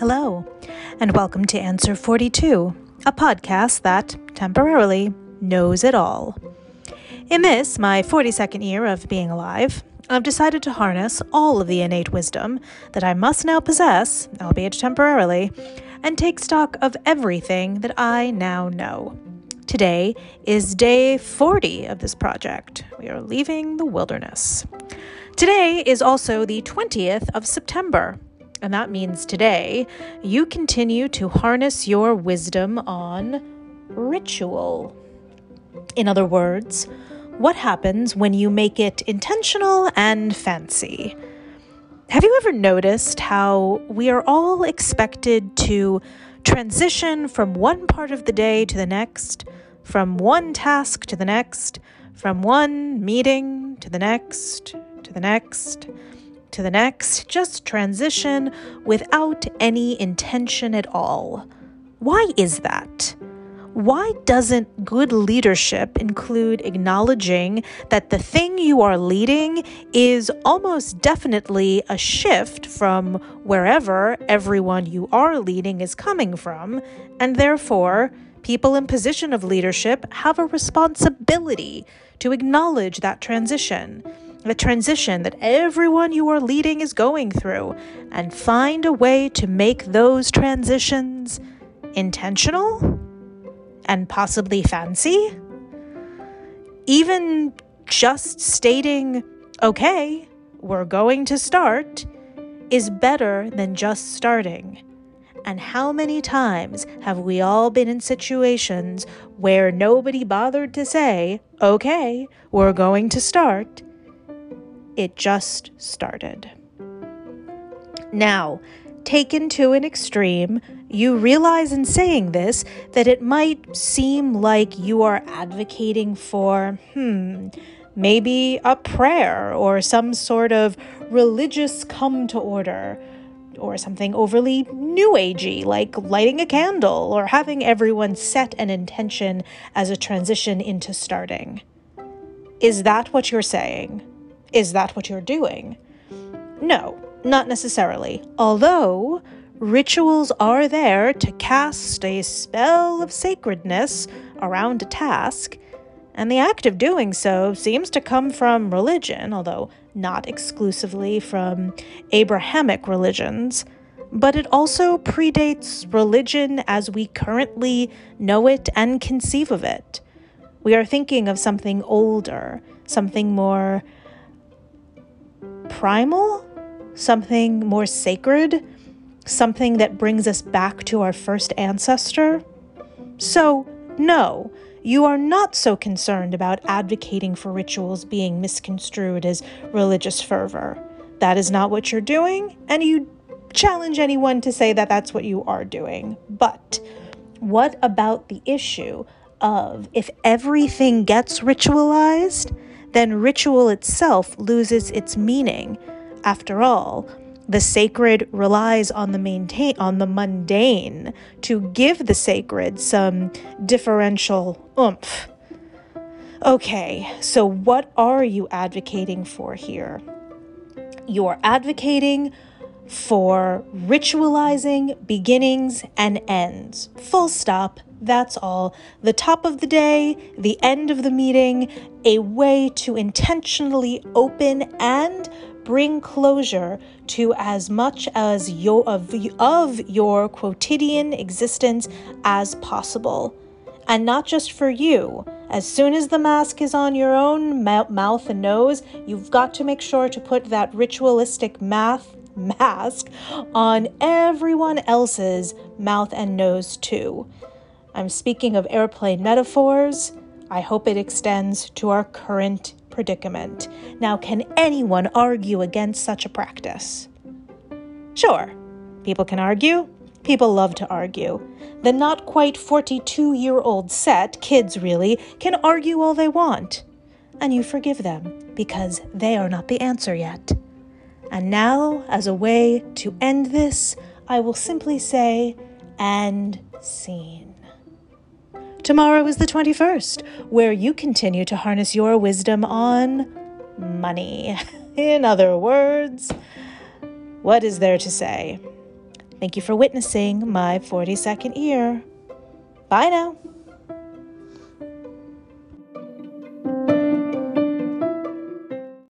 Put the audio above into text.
Hello, and welcome to Answer 42, a podcast that temporarily knows it all. In this, my 42nd year of being alive, I've decided to harness all of the innate wisdom that I must now possess, albeit temporarily, and take stock of everything that I now know. Today is day 40 of this project. We are leaving the wilderness. Today is also the 20th of September, and that means today you continue to harness your wisdom on ritual. In other words, what happens when you make it intentional and fancy? Have you ever noticed how we are all expected to transition from one part of the day to the next, from one task to the next, from one meeting to the next, to the next? To the next, just transition without any intention at all. Why is that? Why doesn't good leadership include acknowledging that the thing you are leading is almost definitely a shift from wherever everyone you are leading is coming from, and therefore, people in position of leadership have a responsibility to acknowledge that transition the transition that everyone you are leading is going through, and find a way to make those transitions intentional and possibly fancy. Even just stating, okay, we're going to start, is better than just starting. And how many times have we all been in situations where nobody bothered to say, okay, we're going to start? It just started. Now, taken to an extreme, you realize in saying this that it might seem like you are advocating for, hmm, maybe a prayer or some sort of religious come to order or something overly new agey like lighting a candle or having everyone set an intention as a transition into starting. Is that what you're saying? Is that what you're doing? No, not necessarily. Although rituals are there to cast a spell of sacredness around a task, and the act of doing so seems to come from religion, although not exclusively from Abrahamic religions. But it also predates religion as we currently know it and conceive of it. We are thinking of something older, something more primal, something more sacred, something that brings us back to our first ancestor. So, no, you are not so concerned about advocating for rituals being misconstrued as religious fervor. That is not what you're doing, and you challenge anyone to say that that's what you are doing. But what about the issue of if everything gets ritualized? Then ritual itself loses its meaning. After all, the sacred relies on the maintain on the mundane to give the sacred some differential oomph. Okay, so what are you advocating for here? You are advocating for ritualizing beginnings and ends. Full stop. That's all. The top of the day, the end of the meeting, a way to intentionally open and bring closure to as much as your of, of your quotidian existence as possible. And not just for you. As soon as the mask is on your own mouth and nose, you've got to make sure to put that ritualistic math mask on everyone else's mouth and nose, too. I'm speaking of airplane metaphors. I hope it extends to our current predicament. Now, can anyone argue against such a practice? Sure, people can argue. People love to argue. The not quite 42 year old set, kids really, can argue all they want. And you forgive them because they are not the answer yet. And now, as a way to end this, I will simply say, and scene. Tomorrow is the 21st, where you continue to harness your wisdom on money. In other words, what is there to say? Thank you for witnessing my 40 second year. Bye now.